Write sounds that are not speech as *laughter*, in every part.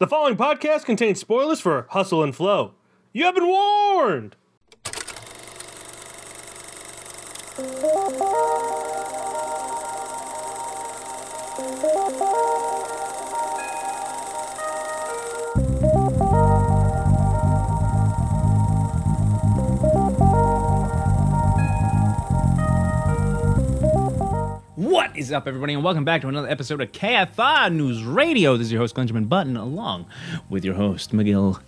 The following podcast contains spoilers for Hustle and Flow. You have been warned! What is up, everybody, and welcome back to another episode of KFI News Radio. This is your host, Benjamin Button, along with your host, Miguel.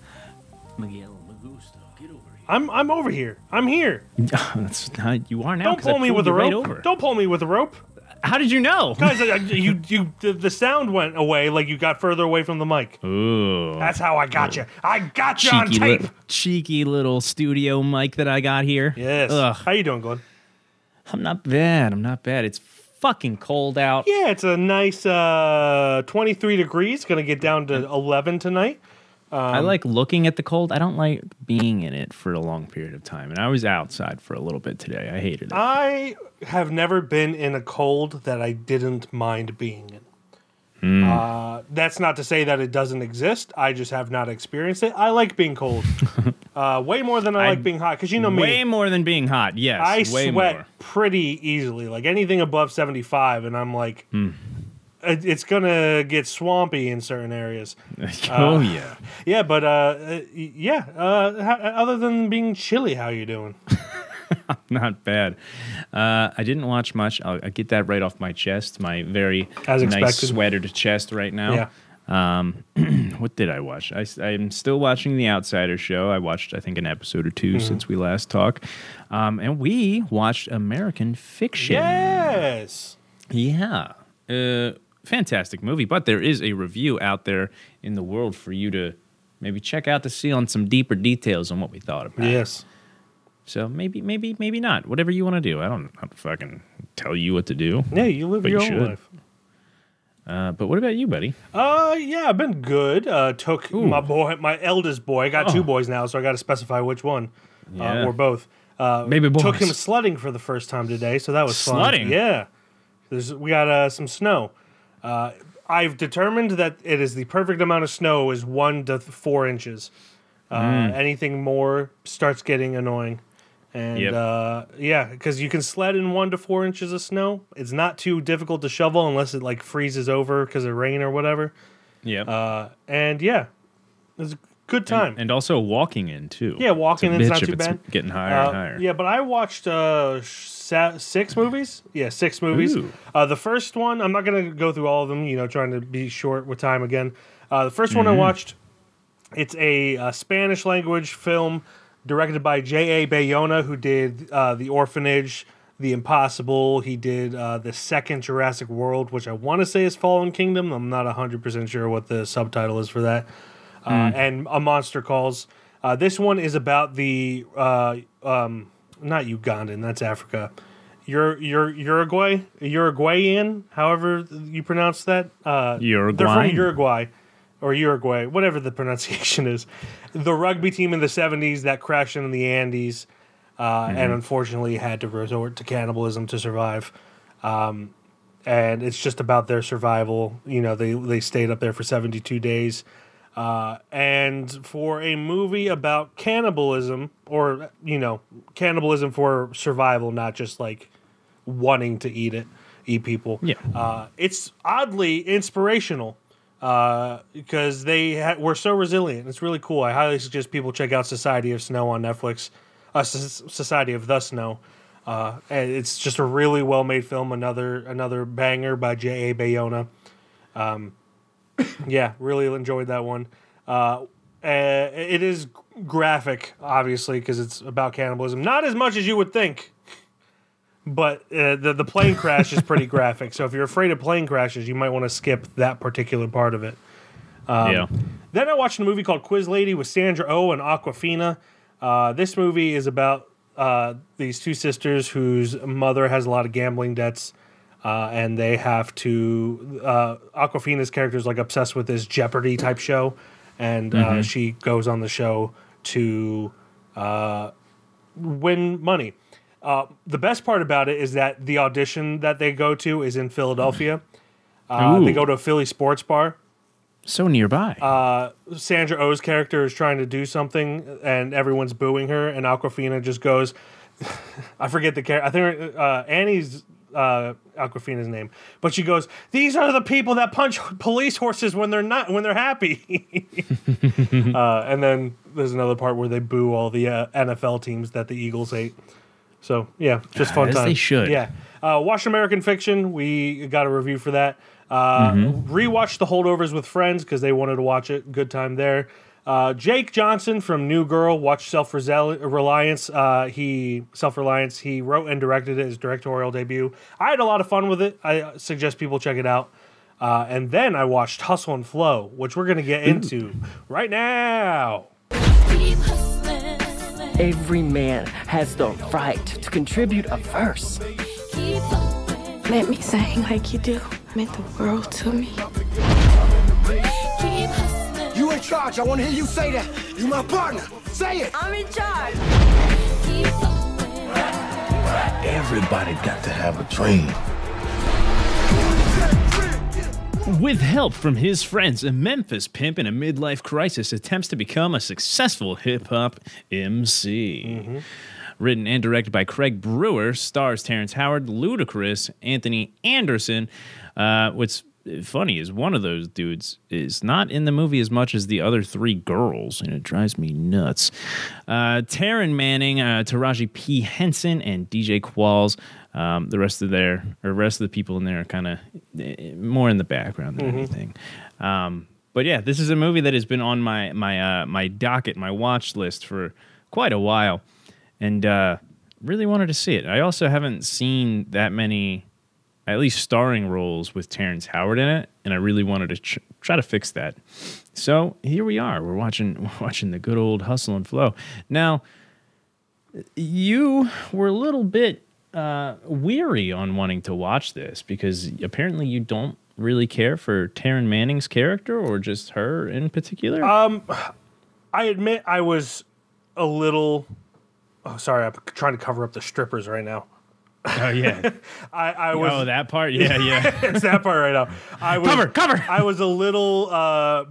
Miguel Magusto. Get over here. I'm I'm over here. I'm here. *laughs* That's not, you are now. Don't 'cause I pull me pulled with a right rope. over. Don't pull me with a rope. How did you know? Guys, I- I- *laughs* you you the, the sound went away like you got further away from the mic. Ooh. That's how I got you. I got you on cheeky, tape. li- cheeky little studio mic that I got here. yes. Ugh. How you doing, Glen? I'm not bad. I'm not bad. It's fucking cold out. Yeah, it's a nice uh, 23 degrees. Going to get down to 11 tonight. I like looking at the cold. I don't like being in it for a long period of time. And I was outside for a little bit today. I hated it. I have never been in a cold that I didn't mind being in. Hmm. Uh, that's not to say that it doesn't exist. I just have not experienced it. I like being cold, *laughs* uh, way more than I, I- like being hot. Because you know me, Way more than being hot. Yes. I sweat more. pretty easily. Like anything above seventy five, and I'm like, Hmm. it- it's gonna get swampy in certain areas. *laughs* oh yeah. Yeah, but uh, uh, yeah. Uh, other than being chilly, how you doing? *laughs* Not bad. Uh, I didn't watch much. I'll, I'll get that right off my chest. My very As nice expected. sweatered chest right now. Um, *clears throat* what did I watch? I, am still watching The Outsider show. I watched, I think, an episode or 2 Mm-hmm. since we last talked. Um, and we watched American Fiction. Yes. Yeah. Uh, fantastic movie. But there is a review out there in the world for you to maybe check out to see on some deeper details on what we thought about. it. So maybe, maybe, maybe not. Whatever you want to do. I don't, I don't fucking tell you what to do. Yeah, you live your you own should. life. Uh, but what about you, buddy? Uh, yeah, I've been good. Uh, took my boy, my eldest boy. I got two boys now, so I got to specify which one Yeah. uh, or both. Uh, Baby Took him sledding for the first time today, so that was Sledding? fun. Yeah, There's, we got uh, some snow. Uh, I've determined that it is the perfect amount of snow is one to th- four inches. Uh, Mm. Anything more starts getting annoying. And Yep. uh, yeah, because you can sled in one to four inches of snow. It's not too difficult to shovel unless it like freezes over because of rain or whatever. Yeah. Uh, and yeah, it's a good time. and also walking in too. yeah, walking It's in's a not too bad. getting higher Uh, and higher. Yeah, but I watched uh, six movies. Yeah, six movies. Uh, the first one, I'm not going to go through all of them. You know, trying to be short with time again. Uh, the 1st one I Mm-hmm. watched, it's a, uh Spanish language film directed by J.A. Bayona, who did uh, The Orphanage, The Impossible. He did uh, the second Jurassic World, which I want to say is Fallen Kingdom. I'm not 100% sure what the subtitle is for that. Uh, and A Monster Calls. Uh, this one is about the, uh, um, not Ugandan, that's Africa. Ur- Ur- Uruguay, Uruguayan, however you pronounce that. Uh, They're from Uruguay or Uruguay, whatever the pronunciation is. The rugby team in the 70s that crashed into the Andes uh, and unfortunately had to resort to cannibalism to survive. Um, and it's just about their survival. You know, they, they stayed up there for 72 days. Uh, and for a movie about cannibalism, or, you know, cannibalism for survival, not just like wanting to eat it, eat people. Yeah. Uh, it's oddly inspirational uh, because they ha- were so resilient. It's really cool. I highly suggest people check out Society of Snow on Netflix. Uh, S- Society of the Snow. Uh, and it's just a really well made film. Another another banger by J. A. Bayona. Um, *coughs* yeah, really enjoyed that one. Uh, uh, it is graphic, obviously, because it's about cannibalism. Not as much as you would think but uh, the the plane crash is pretty graphic. So if you're afraid of plane crashes, you might want to skip that particular part of it. Um, yeah. Then I watched a movie called Quiz Lady with Sandra Oh and Awkwafina. Uh, this movie is about uh, these two sisters whose mother has a lot of gambling debts, uh, and they have to. Uh, Awkwafina's character is like obsessed with this Jeopardy type show, and uh, she goes on the show to uh, win money. Uh, the best part about it is that the audition that they go to is in Philadelphia. Uh, they go to a Philly sports bar, So nearby. Uh, Sandra Oh's character is trying to do something, and everyone's booing her, and Awkwafina just goes, *laughs* I forget the character. I think uh, Annie's uh, Awkwafina's name, but she goes, "These are the people that punch police horses when they're not when they're happy." *laughs* uh, and then there's another part where they boo all the uh, NFL teams that the Eagles hate. So yeah, just fun As time. they should. Yeah, uh, watch American Fiction. We got a review for that. Uh, Mm-hmm. Rewatch The Holdovers with friends because they wanted to watch it. Good time there. Uh, Jake Johnson from New Girl. Watch Self Reliance. Uh, he Self Reliance. He wrote and directed it, his directorial debut. I had a lot of fun with it. I suggest people check it out. Uh, and then I watched Hustle and Flow, which we're gonna get into right now. Every man has the right to contribute a verse. Let me sing like you do. Meant the world to me. You in charge. I want to hear you say that. You my partner. Say it. I'm in charge. Everybody got to have a dream. With help from his friends, a Memphis pimp in a midlife crisis attempts to become a successful hip hop MC. Written and directed by Craig Brewer, stars Terrence Howard, Ludacris, Anthony Anderson. Uh, what's funny is one of those dudes is not in the movie as much as the other three girls, and it drives me nuts. Uh, Taryn Manning, uh, Taraji P. Henson, and DJ Qualls. Um, the rest of their or rest of the people in there are kind of more in the background than anything. Um, but yeah, this is a movie that has been on my my uh, my docket, my watch list for quite a while, and uh, really wanted to see it. I also haven't seen that many, at least starring roles with Terrence Howard in it, and I really wanted to tr- try to fix that. So here we are. We're watching *laughs* we're watching the good old hustle and flow. Now, you were a little bit uh, weary on wanting to watch this because apparently you don't really care for Taryn Manning's character or just her in particular. Um, I admit I was a little. Oh, sorry, I'm trying to cover up the strippers right now. oh yeah. *laughs* I, I was. oh, that part. Yeah, yeah. *laughs* it's that part right now. I was, Cover, cover. I was a little uh,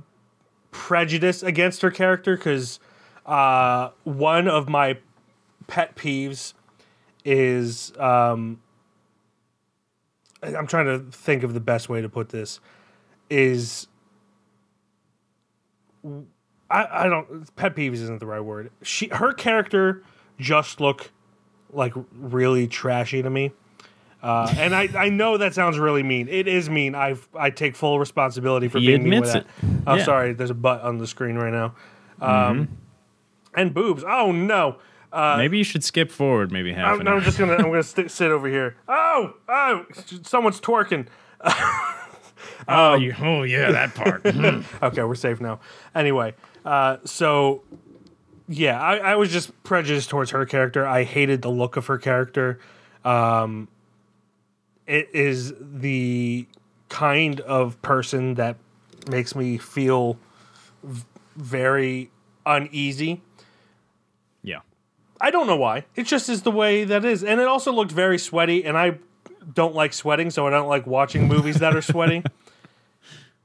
prejudiced against her character because uh, one of my pet peeves is um, I'm trying to think of the best way to put this is I, I don't pet peeves isn't the right word. She her character just look like really trashy to me. Uh, and I, I know that sounds really mean. It is mean. I I take full responsibility for He being mean with that. it. Oh, Yeah. sorry. There's a butt on the screen right now. Um, And boobs. Oh no. Maybe you should skip forward maybe half I'm, an I'm just gonna I'm gonna *laughs* st- sit over here. Oh oh, someone's twerking. oh, you, oh yeah, that part. *laughs* Okay, we're safe now. Anyway, uh, so yeah, I, I was just prejudiced towards her character. I hated the look of her character. Um, it is the kind of person that makes me feel v- very uneasy. I don't know why. It just is the way that is. And it also looked very sweaty, and I don't like sweating, so I don't like watching movies that are sweaty. *laughs*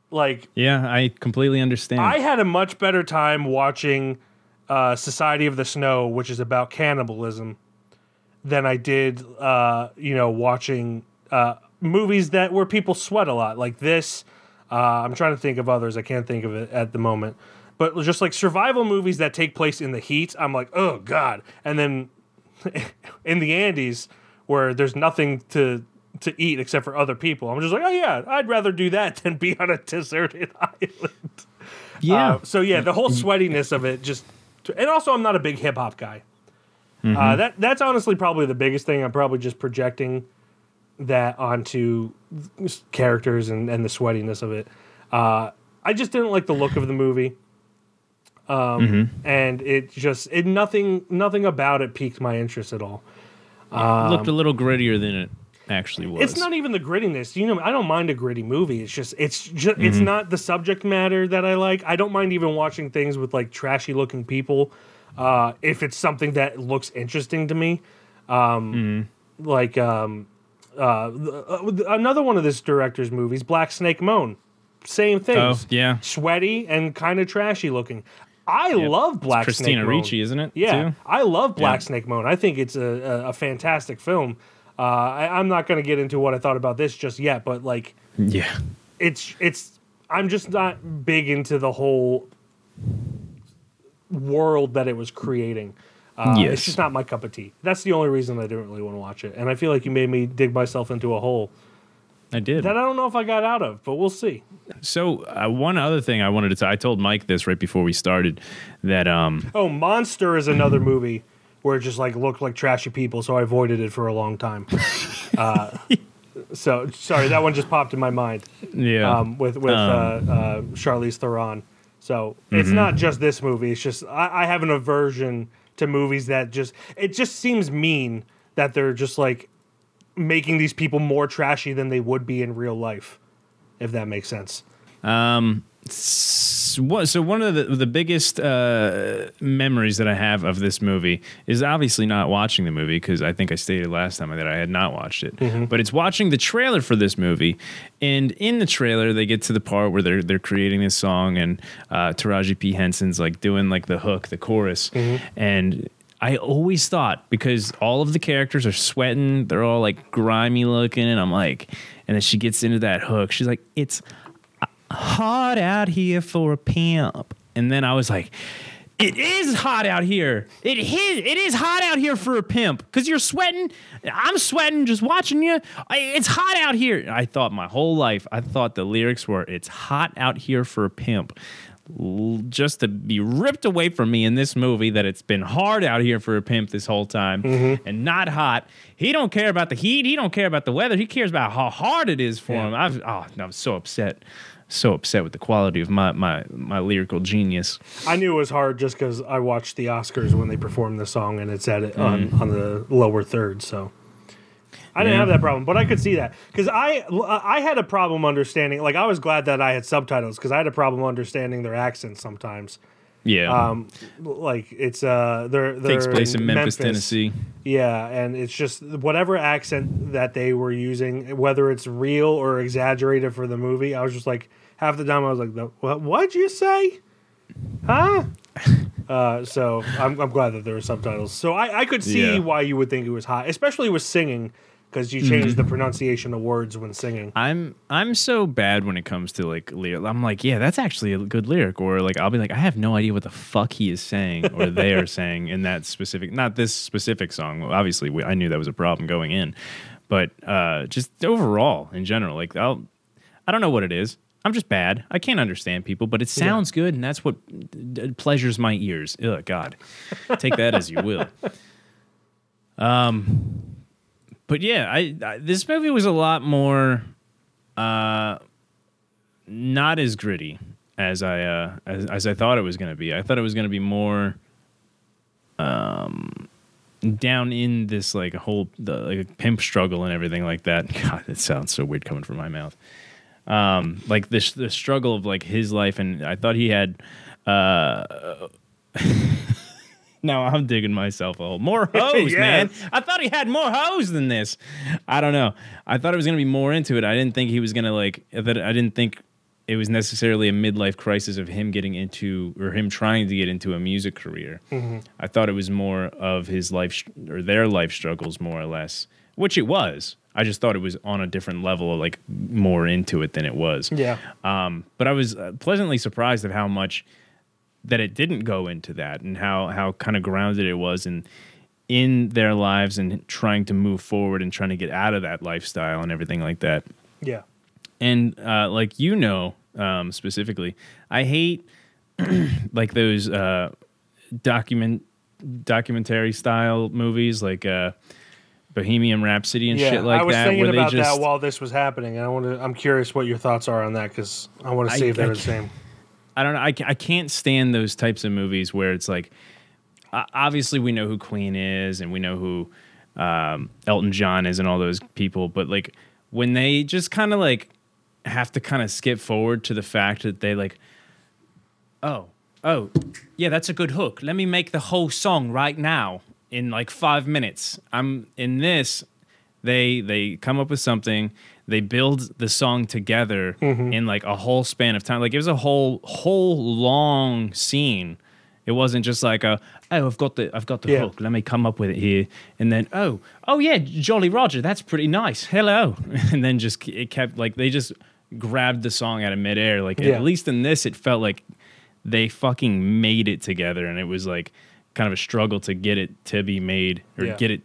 Like, Yeah, I completely understand. I had a much better time watching uh, Society of the Snow, which is about cannibalism, than I did, uh, you know, watching uh, movies that where people sweat a lot, like this. Uh, I'm trying to think of others. I can't think of it at the moment. But just like survival movies that take place in the heat, I'm like, oh god. And then *laughs* in the Andes, where there's nothing to to eat except for other people, I'm just like, oh yeah, I'd rather do that than be on a *laughs* deserted island. yeah. Uh, so yeah, the whole sweatiness of it just, and also I'm not a big hip hop guy. Uh, that that's honestly probably the biggest thing. I'm probably just projecting that onto characters and, and the sweatiness of it. Uh, I just didn't like the look of the movie, um, and it just it nothing nothing about it piqued my interest at all. looked a little grittier than it actually was. It's not even the grittiness. You know, I don't mind a gritty movie. It's just it's just it's not the subject matter that I like. I don't mind even watching things with like trashy looking people uh, if it's something that looks interesting to me. Um, Like um, uh, th- uh, another one of this director's movies, Black Snake Moan. same things. Oh, yeah. sweaty and kind of trashy looking. I love Black Christina Snake Moan. Ricci, isn't it, Yeah, too? I love Black Yeah. Snake Moan. I think it's a, a, a fantastic film. Uh, I, I'm not going to get into what I thought about this just yet, but like Yeah. it's it's I'm just not big into the whole world that it was creating. Uh, Yes. It's just not my cup of tea. That's the only reason I didn't really want to watch it. And I feel like you made me dig myself into a hole I did. that I don't know if I got out of, but we'll see. So uh, one other thing I wanted to t- I told Mike this right before we started that um Oh, Monster is another movie where it just like looked like trashy people, so I avoided it for a long time. *laughs* uh, so sorry, that one just popped in my mind. yeah um, with with uh, uh, Charlize Theron. So it's not just this movie. It's just I, I have an aversion to movies that just it just seems mean that they're just like making these people more trashy than they would be in real life, if that makes sense. What- so one of the the biggest uh, memories that I have of this movie is obviously not watching the movie because I think I stated last time that I had not watched it. But it's watching the trailer for this movie, and in the trailer they get to the part where they're they're creating this song, and uh, Taraji P Henson's like doing like the hook, the chorus, and. I always thought because all of the characters are sweating, they're all like grimy looking, and I'm like, and then she gets into that hook. She's like, "It's uh, hot out here for a pimp. And then I was like, it is hot out here. It is, it is hot out here for a pimp because you're sweating. I'm sweating just watching you. I, it's hot out here. I thought my whole life, I thought the lyrics were, it's hot out here for a pimp. Just to be ripped away from me in this movie that it's been hard out here for a pimp this whole time mm-hmm. and not hot. He don't care about the heat. He don't care about the weather. He cares about how hard it is for him. I've, oh, I'm so upset so upset with the quality of my my my lyrical genius. I knew it was hard just because I watched the Oscars when they performed the song, and it's at it on mm-hmm. on the lower third. So I didn't Yeah. have that problem, but I could see that because I I had a problem understanding. Like I was glad that I had subtitles because I had a problem understanding their accents sometimes. Yeah, Um, like it's uh, they're, they're takes place in Memphis, Tennessee. Yeah, and it's just whatever accent that they were using, whether it's real or exaggerated for the movie. I was just like half the time I was like, "The- "What? What'd you say? Huh?" *laughs* uh, so I'm, I'm glad that there were subtitles. So I, I could see Yeah. why you would think it was hot, especially with singing, because you change the pronunciation of words when singing. I'm I'm so bad when it comes to like lyric. I'm like, yeah, that's actually a good lyric, or like I'll be like, I have no idea what the fuck he is saying or they are *laughs* saying in that specific, not this specific song. Well, obviously, we, I knew that was a problem going in, but uh, just overall in general, like I'll, I don't know what it is. I'm just bad. I can't understand people, but it sounds good, and that's what d- pleasures my ears. Ugh, God, take that as you will. *laughs* Um, but yeah, I, I this movie was a lot more uh not as gritty as I uh as, as I thought it was going to be. I thought it was going to be more um down in this like a whole the like pimp struggle and everything like that. *laughs* God, it sounds so weird coming from my mouth. Um like this the struggle of like his life and I thought he had uh *laughs* No, I'm digging myself a hole. More *laughs* hoes, Yes. man. I thought he had more hoes than this. I don't know. I thought it was gonna be more into it. I didn't think he was gonna like that. I didn't think it was necessarily a midlife crisis of him getting into or him trying to get into a music career. I thought it was more of his life or their life struggles, more or less, which it was. I just thought it was on a different level, like more into it than it was. Yeah. Um, but I was uh, pleasantly surprised at how much that it didn't go into that and how how kind of grounded it was in in their lives and trying to move forward and trying to get out of that lifestyle and everything like that. Yeah. And uh, like you know, um, specifically, I hate *clears throat* like those uh, document documentary style movies like uh, Bohemian Rhapsody and Yeah, shit like that. I was that, thinking about just, that while this was happening, and I want to. I'm curious what your thoughts are on that because I want to I- see if they're I the same. I don't know. I, I can't stand those types of movies where it's like, obviously we know who Queen is and we know who um, Elton John is and all those people, but like when they just kind of like have to kind of skip forward to the fact that they like, oh, oh, yeah, that's a good hook. Let me make the whole song right now in like five minutes. I'm in this. they they come up with something, they build the song together Mm-hmm. in like a whole span of time. Like it was a whole whole long scene. It wasn't just like a oh I've got the I've got the Yeah. hook. Let me come up with it here, and then oh oh yeah Jolly Roger that's pretty nice. Hello, *laughs* and then just it kept like they just grabbed the song out of midair. Like Yeah. at least in this, it felt like they fucking made it together, and it was like kind of a struggle to get it to be made or Yeah. get it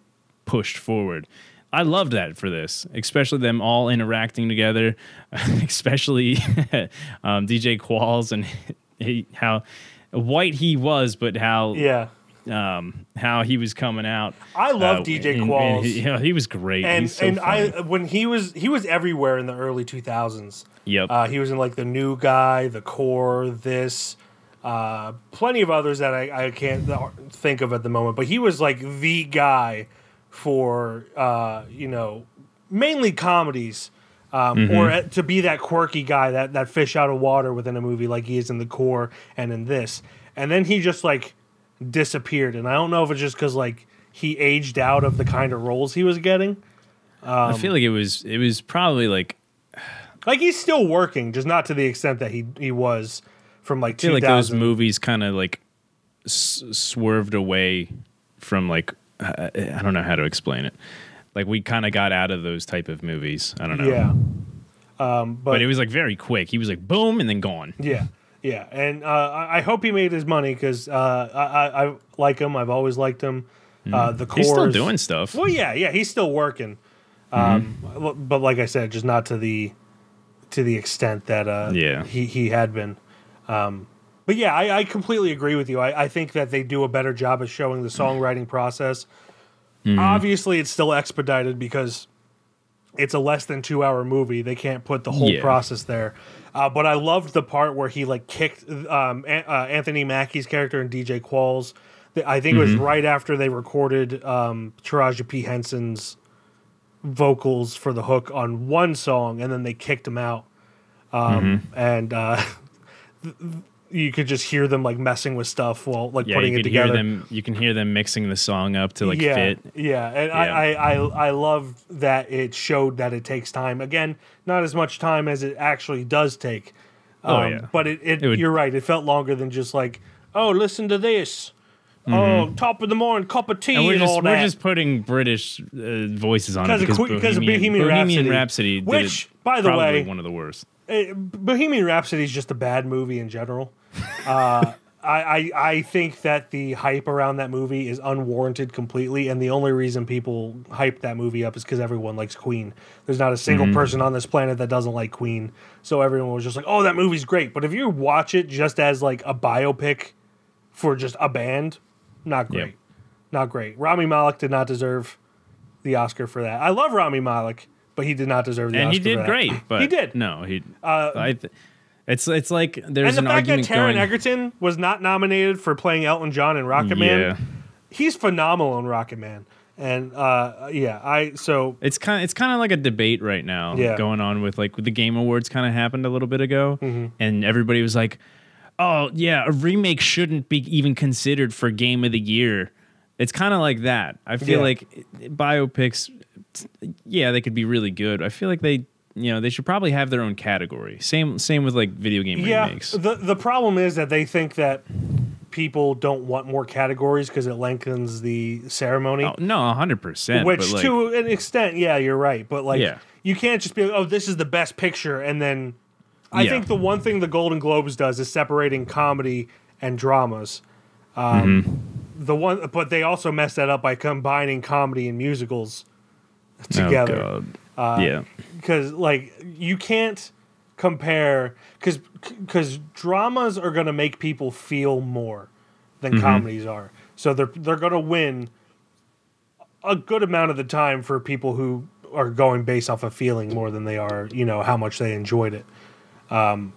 pushed forward. I loved that for this, especially them all interacting together, *laughs* especially *laughs* um, DJ Qualls and *laughs* he, how white he was, but how Yeah. um, how he was coming out. I love Uh, DJ and- and Qualls. he, yeah, he was great. and so and. I when he was he was everywhere in the early 2000s. Yep. Uh, he was in like the new guy, the core, this, uh, plenty of others that I, I can't think of at the moment. But he was like the guy for uh, you know mainly comedies. Um, Mm-hmm. Or to be that quirky guy, that, that fish out of water within a movie, like he is in the core and in this, and then he just like disappeared. And I don't know if it's just because like he aged out of the kind of roles he was getting. I feel like it was it was probably like *sighs* Like he's still working, just not to the extent that he he was from like I feel 2000. like those movies kind of like s- swerved away from like I I don't know how to explain it. Like we kind of got out of those type of movies. I don't know. Yeah. Um, but, But it was like very quick. He was like boom and then gone. yeah, yeah, and uh, I, I hope he made his money because uh, I, I I like him. I've always liked him. Uh, the Mm-hmm. He's still doing stuff. Well, yeah, yeah, he's still working. Um, l- but like I said, just not to the to the extent that uh, Yeah. he he had been. Um, but yeah, I, I completely agree with you. I, I think that they do a better job of showing the songwriting process. Obviously, it's still expedited because it's a less than two hour movie. They can't put the whole Yeah. process there. Uh, but I loved the part where he like kicked um, An- uh, Anthony Mackie's character and DJ Qualls. I think it was right after they recorded um, Taraji P Henson's vocals for the hook on one song, and then they kicked him out. Um, And uh, *laughs* you could just hear them like messing with stuff while like Yeah, putting you it can hear together. them. You can hear them mixing the song up to like yeah, fit. Yeah, and Yeah. I, I, I, I love that it showed that it takes time. Again, not as much time as it actually does take. Oh, yeah. But it, it, It would- you're right. It felt longer than just like, oh, listen to this. Oh, top of the morning, cup of tea, Mm-hmm. And and, we're just all we're just putting British uh, voices on it because of, because because of Bohemian, Bohemian, Bohemian Rhapsody, did which, by the probably way, one of the worst. uh, Bohemian Rhapsody is just a bad movie in general. Uh, I, I I think that the hype around that movie is unwarranted completely, and the only reason people hype that movie up is because everyone likes Queen. There's not a single Mm-hmm. person on this planet that doesn't like Queen, so everyone was just like, "Oh, that movie's great." But if you watch it just as like a biopic for just a band, not great, Yep. not great. Rami Malek did not deserve the Oscar for that. I love Rami Malek, but he did not deserve the and Oscar. he for did great. But he did. No, he. I th- it's it's like there's And the an fact that Taron going. Egerton was not nominated for playing Elton John in Rocket Man, yeah, he's phenomenal in Rocket Man. And uh, yeah, I so it's kind it's kind of like a debate right now Yeah. going on with like the Game Awards kind of happened a little bit ago, Mm-hmm. and everybody was like, "Oh yeah, a remake shouldn't be even considered for Game of the Year." It's kind of like that. I feel Yeah. like biopics, yeah, they could be really good. I feel like they, you know, they should probably have their own category. Same same with like video game yeah. remakes. The the problem is that they think that people don't want more categories because it lengthens the ceremony. Oh, no, hundred percent. Which, but like, to an extent, yeah, you're right. But like, Yeah. you can't just be like, "Oh, this is the best picture," and then I Yeah. think the one thing the Golden Globes does is separating comedy and dramas. Um, Mm-hmm. The one, but they also mess that up by combining comedy and musicals oh, God. yeah, because like you can't compare because because dramas are going to make people feel more than Mm-hmm. comedies are so they're they're going to win a good amount of the time for people who are going based off of feeling more than they are you know how much they enjoyed it um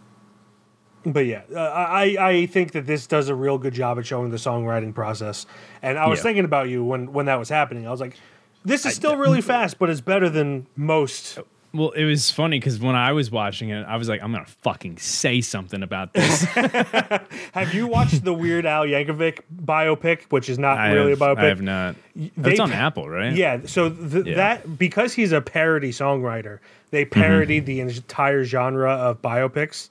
but yeah uh, i i think that this does a real good job at showing the songwriting process and i was Yeah. thinking about you when when that was happening i was like this is still really fast but it's better than most Well, it was funny because when I was watching it, I was like, I'm gonna fucking say something about this. *laughs* Have you watched the Weird Al Yankovic biopic, which is not I really have, a biopic? I have not. they That's on Apple, right? Yeah, so th- Yeah. that because he's a parody songwriter, they mm-hmm. parodied the entire genre of biopics,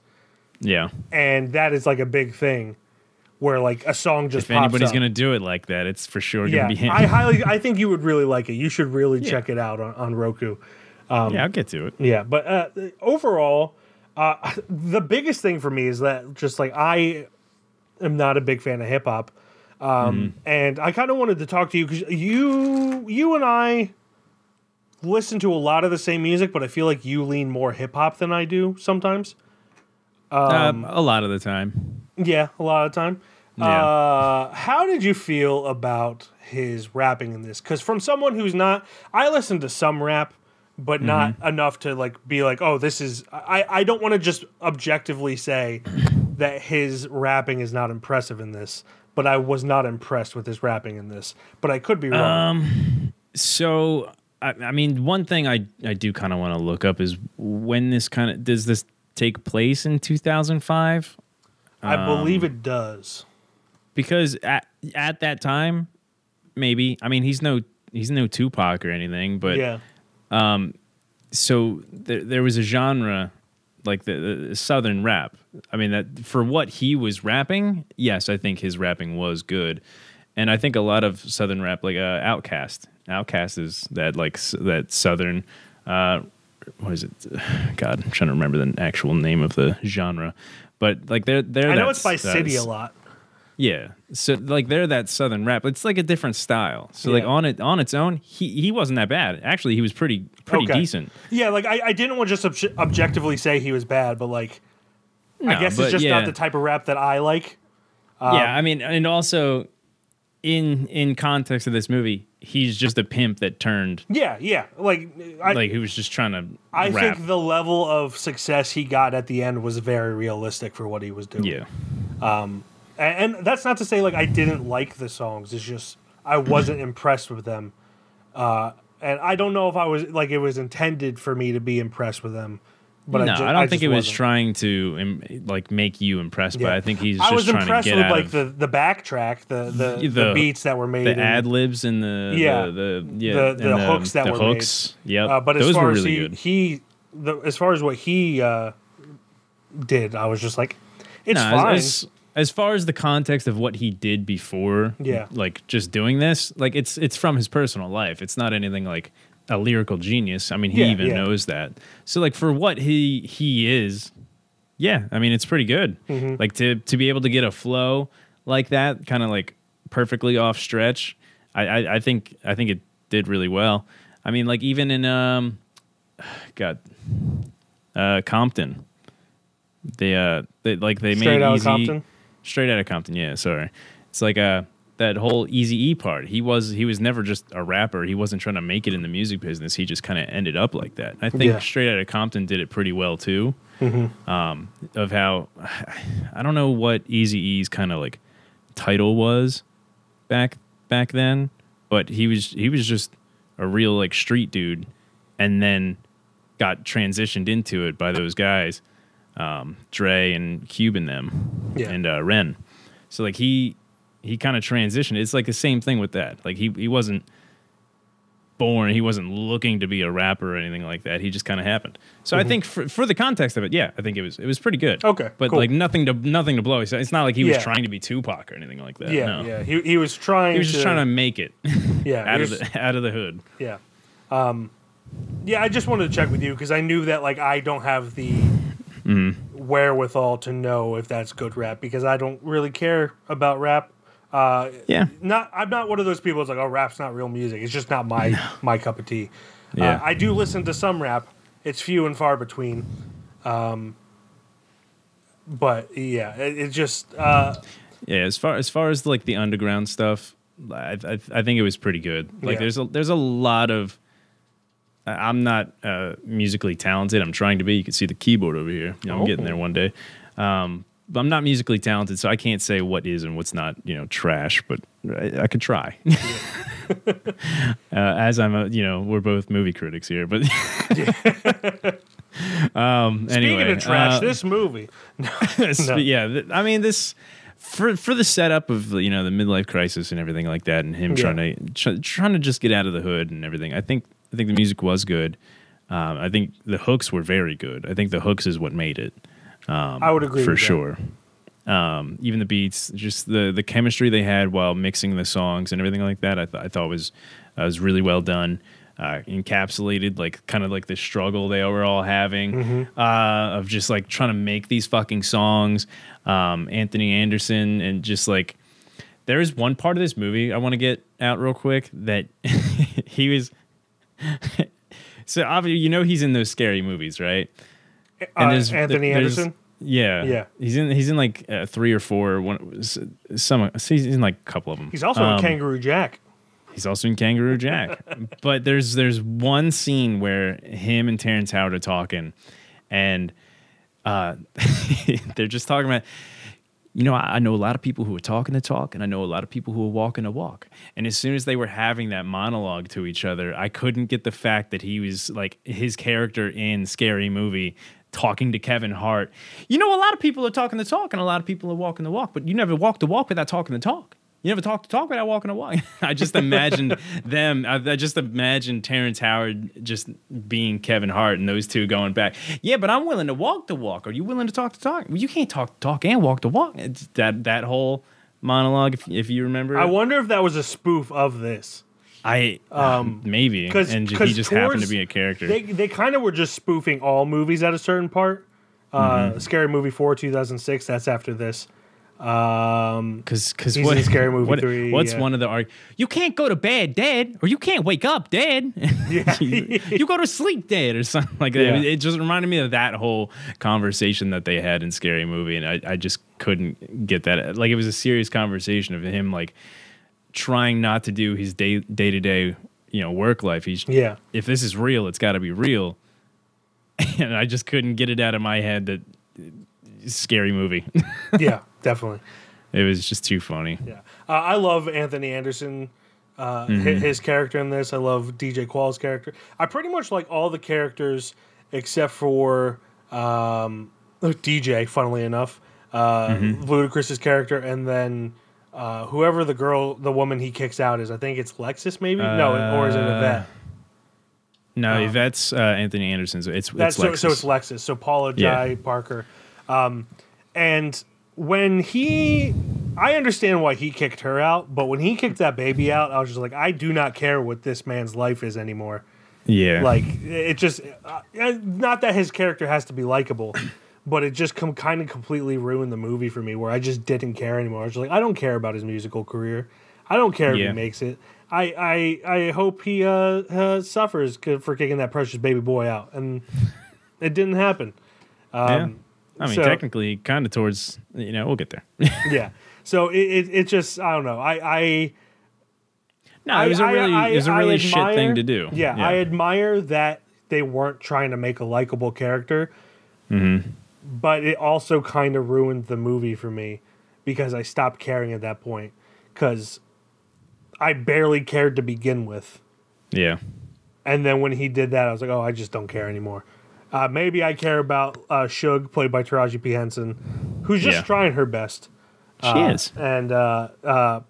Yeah. and that is like a big thing, where like a song just If anybody's up. gonna do it like that, it's for sure yeah, gonna be him. I highly, *laughs* I think you would really like it. You should really check it out on, on Roku. yeah, I'll get to it. Yeah, but uh, overall, uh, the biggest thing for me is that just like I am not a big fan of hip hop, um, and I kind of wanted to talk to you because you, you and I listen to a lot of the same music, but I feel like you lean more hip hop than I do sometimes. um, a lot of the time. Yeah, a lot of the time. Yeah. Uh, how did you feel about his rapping in this? Because from someone who's not, I listen to some rap, but not Mm-hmm. enough to like be like, oh, this is. I I don't want to just objectively say that his rapping is not impressive in this, but I was not impressed with his rapping in this. But I could be wrong. Um, So, I, I mean, one thing I I do kind of want to look up is when this kind of does this take place in 2005? I believe um, it does. Because at at that time, maybe. I mean, he's no he's no Tupac or anything, but yeah. Um, so there, there was a genre like the, the southern rap i mean that for what he was rapping yes i think his rapping was good and i think a lot of southern rap like uh, OutKast OutKast is that like that southern uh what is it *sighs* god i'm trying to remember the actual name of the genre but like they're they're I know it's by City a lot. Yeah. So like they're that southern rap. It's like a different style. So like on it on its own, he he wasn't that bad. Actually, he was pretty pretty Okay. decent. Yeah, like I, I didn't want to just obj- objectively say he was bad, but like I guess it's just yeah. not the type of rap that I like. Um, yeah, I mean, and also in in context of this movie, he's just a pimp that turned Yeah, yeah. Like I like he was just trying to I rap. think the level of success he got at the end was very realistic for what he was doing. yeah. And, and that's not to say like I didn't like the songs. It's just I wasn't *clears throat* impressed with them. Uh, and I don't know if I was like it was intended for me to be impressed with them. But no, I, I, don't think just it was wasn't. trying to im- like make you impressed, but Yeah. I think he's I just was trying to impressed get with out like of the the backtrack, the the, the, The- beats that were made, the and- ad libs and the Yeah. the, the yeah The- and the hooks that the were made. hooks. Yep, Uh, but as those far were as really he, good. he the, as far as what he uh, did, I was just like, it's as- fine. As, as far as the context of what he did before, Yeah. like just doing this, like it's it's from his personal life. It's not anything like a lyrical genius. I mean, he Yeah, even yeah. knows that. So like for what he he is, yeah, I mean it's pretty good. Mm-hmm. Like to to be able to get a flow like that, kind of like perfectly off stretch. I, I I think I think it did really well. I mean, like even in um, *sighs* God, uh, Compton. They uh, they like they Straight made easy Compton? Straight out of Compton. Yeah, sorry. It's like uh that whole Easy E part. He was he was never just a rapper. He wasn't trying to make it in the music business. He just kind of ended up like that. I think Yeah. Straight Outta Compton did it pretty well too. Um, of how *sighs* I don't know what Eazy-E's kind of like title was back back then, but he was he was just a real like street dude, and then got transitioned into it by those guys, um, Dre and Cube and them, Yeah. and uh, Ren. So like he he kind of transitioned. It's like the same thing with that. Like he he wasn't born. He wasn't looking to be a rapper or anything like that. He just kind of happened. So I think for, for the context of it, yeah, I think it was it was pretty good. Mm-hmm. Okay, but cool. like nothing to nothing to blow. It's not like he Yeah. was trying to be Tupac or anything like that. yeah, no. yeah. He he was trying. He was just to, trying to make it *laughs* yeah *laughs* out of the out of the hood. Yeah. Um, yeah, I just wanted to check with you because I knew that like I don't have the Mm-hmm. wherewithal to know if that's good rap because I don't really care about rap. Uh, Yeah. not I'm not one of those people that's like, oh, rap's not real music. It's just not my *laughs* my cup of tea. Yeah. Uh, I do listen to some rap. It's few and far between. Um, but yeah, it, it just uh, Yeah, as far as far as like the underground stuff, I I, I think it was pretty good. Like Yeah. there's a there's a lot of I'm not uh, musically talented. I'm trying to be. You can see the keyboard over here. You know, I'm getting Oh. there one day. Um, I'm not musically talented, so I can't say what is and what's not, you know, trash. But I, I could try. *laughs* *laughs* uh, as I'm a, you know, we're both movie critics here, but. *laughs* um. Speaking anyway, of trash, uh, this movie. Sp- Yeah, th- I mean this for for the setup of you know the midlife crisis and everything like that, and him Yeah. trying to tr- trying to just get out of the hood and everything. I think I think the music was good. Um, I think the hooks were very good. I think the hooks is what made it I would agree for with that. sure. Um, even the beats, just the the chemistry they had while mixing the songs and everything like that, I, th- I thought was uh, was really well done. Uh, encapsulated like kind of like the struggle they were all having Mm-hmm. uh, of just like trying to make these fucking songs. Um, Anthony Anderson and just like there is one part of this movie I want to get out real quick that *laughs* he was. *laughs* so obviously, you know he's in those scary movies, right? Uh, there's- Anthony there's- Anderson. Yeah, Yeah. He's in. He's in like uh, three or four. One, some. He's in like a couple of them. He's also Um, in Kangaroo Jack. He's also in Kangaroo Jack. *laughs* but there's there's one scene where him and Terrence Howard are talking, and uh, *laughs* they're just talking about. You know, I, I know a lot of people who are talking the talk, and I know a lot of people who are walking the walk. And as soon as they were having that monologue to each other, I couldn't get the fact that he was like his character in Scary Movie talking to Kevin Hart. You know, a lot of people are talking the talk, and a lot of people are walking the walk, but you never walk the walk without talking the talk. You never talk to talk without walking the walk. *laughs* I just imagined *laughs* them. I, I just imagined Terrence Howard just being Kevin Hart and those two going back. Yeah, but I'm willing to walk the walk. Are you willing to talk to talk? Well, you can't talk talk and walk the walk. It's that that whole monologue, if, if you remember. I wonder if that was a spoof of this. I um, maybe, 'cause- and he 'cause just happened to be a character. They they kind of were just spoofing all movies at a certain part. Uh, Mm-hmm. Scary Movie four, two thousand six. That's after this. Um, Because because He's what Scary Movie what- 3, What's yeah. one of the arg- You can't go to bed dead, or you can't wake up dead. *laughs* Yeah. you, you go to sleep dead, or something like that. Yeah. It just reminded me of that whole conversation that they had in Scary Movie, and I, I just couldn't get that. Like it was a serious conversation of him like trying not to do his day day to day you know work life. He's yeah, if this is real, it's got to be real. *laughs* And I just couldn't get it out of my head that scary movie. *laughs* yeah, definitely. it was just too funny. Yeah, uh, I love Anthony Anderson. Uh, Mm-hmm. his, character in this, I love DJ Qualls' character. I pretty much like all the characters except for um, DJ. Funnily enough, uh, Mm-hmm. Ludacris's character, and then uh, whoever the girl, the woman he kicks out is. I think it's Lexus, maybe. no, or is it Uh, Yvette? No, Yvette's uh, Anthony Anderson's. It's it's so, Lexus. so it's Lexus. So Paula Yeah. Parker. Um, and when he, I understand why he kicked her out, but when he kicked that baby out, I was just like, I do not care what this man's life is anymore. yeah, Like it just, uh, not that his character has to be likable, *clears throat* but it just com- kind of completely ruined the movie for me, where I just didn't care anymore. I was just like, I don't care about his musical career. I don't care if he makes it. I I, I hope he uh, uh, suffers for kicking that precious baby boy out, and it didn't happen. yeah. I mean, so- technically, kind of towards. You know, we'll get there. *laughs* yeah. So it, it, it just I don't know. I I no, it was a I- really I- it was a really shit thing to do. Yeah, I admire that they weren't trying to make a likable character, Mm-hmm. but it also kind of ruined the movie for me because I stopped caring at that point because I barely cared to begin with, yeah. and then when he did that, I was like, oh, I just don't care anymore. Uh, maybe I care about uh, Shug, played by Taraji P Henson, who's just Yeah. trying her best. She Uh, is. and uh, uh,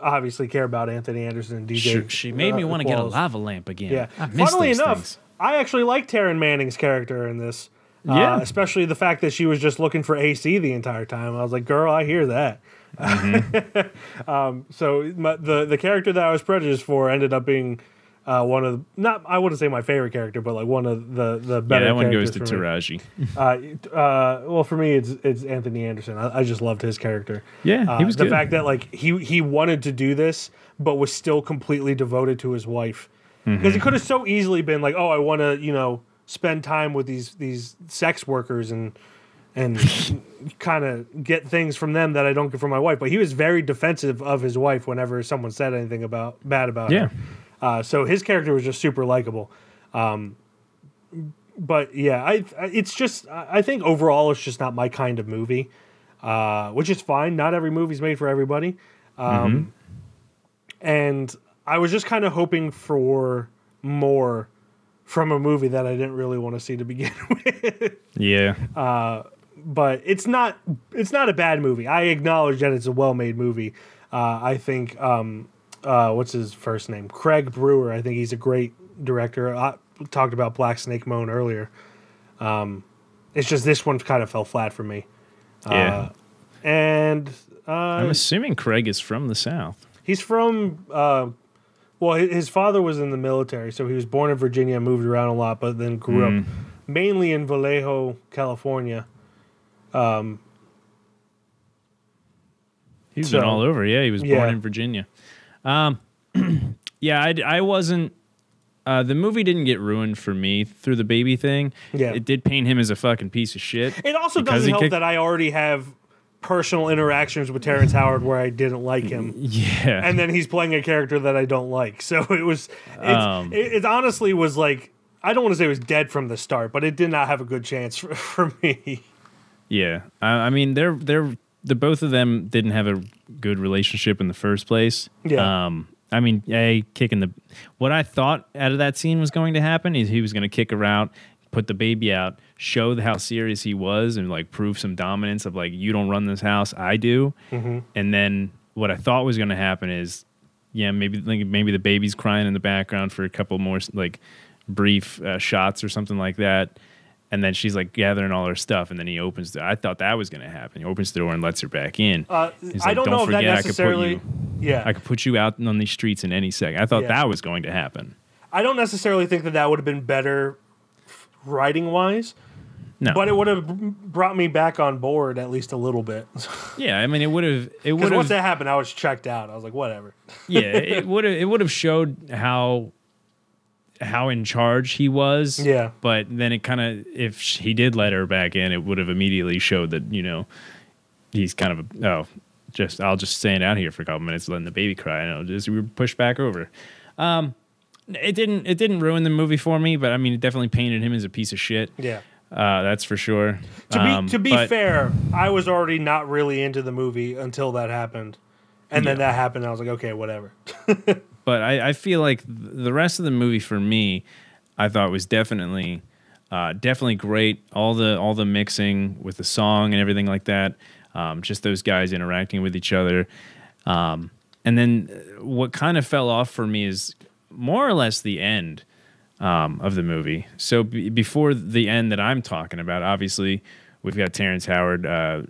obviously care about Anthony Anderson and DJ. She, she made me uh, want to get a lava lamp again. Yeah. I Funnily enough, things. I actually like Taryn Manning's character in this. Uh, Yeah. especially the fact that she was just looking for AC the entire time. I was like, girl, I hear that. Mm-hmm. *laughs* um, so my, the the character that I was prejudiced for ended up being uh, one of the, not I wouldn't say my favorite character, but like one of the the better. Yeah, that one goes to characters for me. Taraji. *laughs* Uh, uh, well, for me, it's it's Anthony Anderson. I, I just loved his character. Yeah, he Uh, was the good. fact that like he he wanted to do this, but was still completely devoted to his wife. Because Mm-hmm. it could have so easily been like, oh, I want to you know spend time with these these sex workers and and *laughs* kind of get things from them that I don't get from my wife. But he was very defensive of his wife whenever someone said anything about bad about him. Yeah. her. Uh, so his character was just super likable. Um, but yeah, I I- it's just I think overall it's just not my kind of movie. uh, which is fine. Not every movie's made for everybody. Um, And I was just kind of hoping for more from a movie that I didn't really want to see to begin *laughs* with. Yeah. but it's not it's not a bad movie. I acknowledge that it's a well made movie. Uh, I think um, uh, what's his first name? Craig Brewer. I think he's a great director. I talked about Black Snake Moan earlier. Um, it's just this one kind of fell flat for me. yeah. And uh, I'm assuming Craig is from the South. he's from uh, well, his father was in the military, so he was born in Virginia, moved around a lot, but then grew up mainly in Vallejo, California. Um, He's So- been all over. Yeah, he was Yeah. born in Virginia. Um, *clears throat* yeah, I, I wasn't. Uh, the movie didn't get ruined for me through the baby thing. Yeah. it did paint him as a fucking piece of shit. It also doesn't he help kicked- that I already have personal interactions with Terrence Howard where I didn't like him, *laughs* Yeah, and then he's playing a character that I don't like. So *laughs* it was, Um, it, it honestly was like I don't want to say it was dead from the start, but it did not have a good chance for, *laughs* for me. yeah. I, I mean, they're they're the both of them didn't have a good relationship in the first place. Yeah. Um, I mean, a kicking the what I thought out of that scene was going to happen is he was going to kick her out, put the baby out, show how serious he was, and like prove some dominance of like you don't run this house, I do. And then what I thought was going to happen is, yeah, maybe like, maybe the baby's crying in the background for a couple more like brief uh, shots or something like that. And then she's like gathering all her stuff, and then he opens the. I thought that was going to happen. He opens the door and lets her back in. Uh, He's I like, don't, know if that forget I could put necessarily. you- Yeah, I could put you out on these streets in any second. I thought Yeah. that was going to happen. I don't necessarily think that that would have been better writing wise, No, but it would have brought me back on board at least a little bit. *laughs* yeah, I mean, it would have. It Because would once that happened, I was checked out. I was like, whatever. yeah, it would have. It would have showed how how in charge he was. Yeah. but then it kind of if he did let her back in, it would have immediately showed that you know he's kind of a, oh just I'll just stand out here for a couple minutes letting the baby cry and I'll just we push back over. Um, it didn't it didn't ruin the movie for me, but I mean it definitely painted him as a piece of shit. Yeah. Uh, that's for sure. To be Um, to be but- fair, I was already not really into the movie until that happened, and then that happened. And I was like, okay, whatever. *laughs* but I, I feel like the rest of the movie for me, I thought was definitely, uh, definitely great. All the all the mixing with the song and everything like that. Um, just those guys interacting with each other. Um, and then uh, what kind of fell off for me is more or less the end um, of the movie. So b- before the end that I'm talking about, obviously we've got Terrence Howard uh,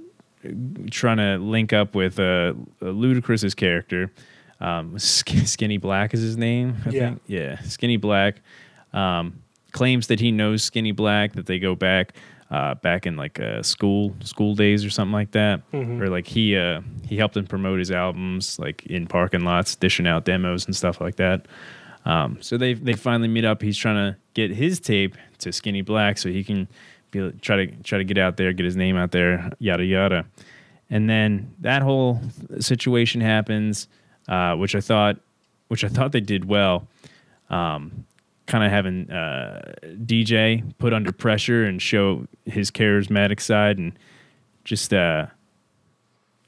trying to link up with uh, Ludacris's character. Um, *laughs* Sk- Skinny Black is his name. I Yeah. think. Yeah, Skinny Black um, claims that he knows Skinny Black. That they go back uh, back in like uh, school school days or something like that, or like he uh, he helped him promote his albums like in parking lots, dishing out demos and stuff like that. Um, so they they finally meet up. He's trying to get his tape to Skinny Black so he can be, try to try to get out there, get his name out there, yada yada. And then that whole situation happens, uh, which I thought, which I thought they did well. Um, kind of having uh, DJ put under pressure and show his charismatic side, and just uh,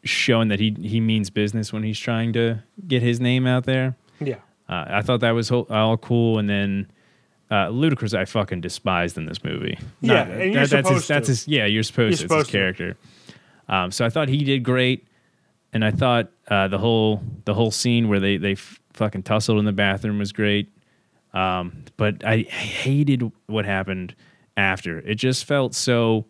showing that he he means business when he's trying to get his name out there. Yeah. Uh, I thought that was whole, all cool, and then uh, Ludacris I fucking despised in this movie. Yeah, and you're that's his, supposed that's to. his yeah, you're supposed You're to. supposed it's to. his character. Um, so I thought he did great, and I thought uh, the whole the whole scene where they they f- fucking tussled in the bathroom was great. Um, but I hated what happened after. It just felt so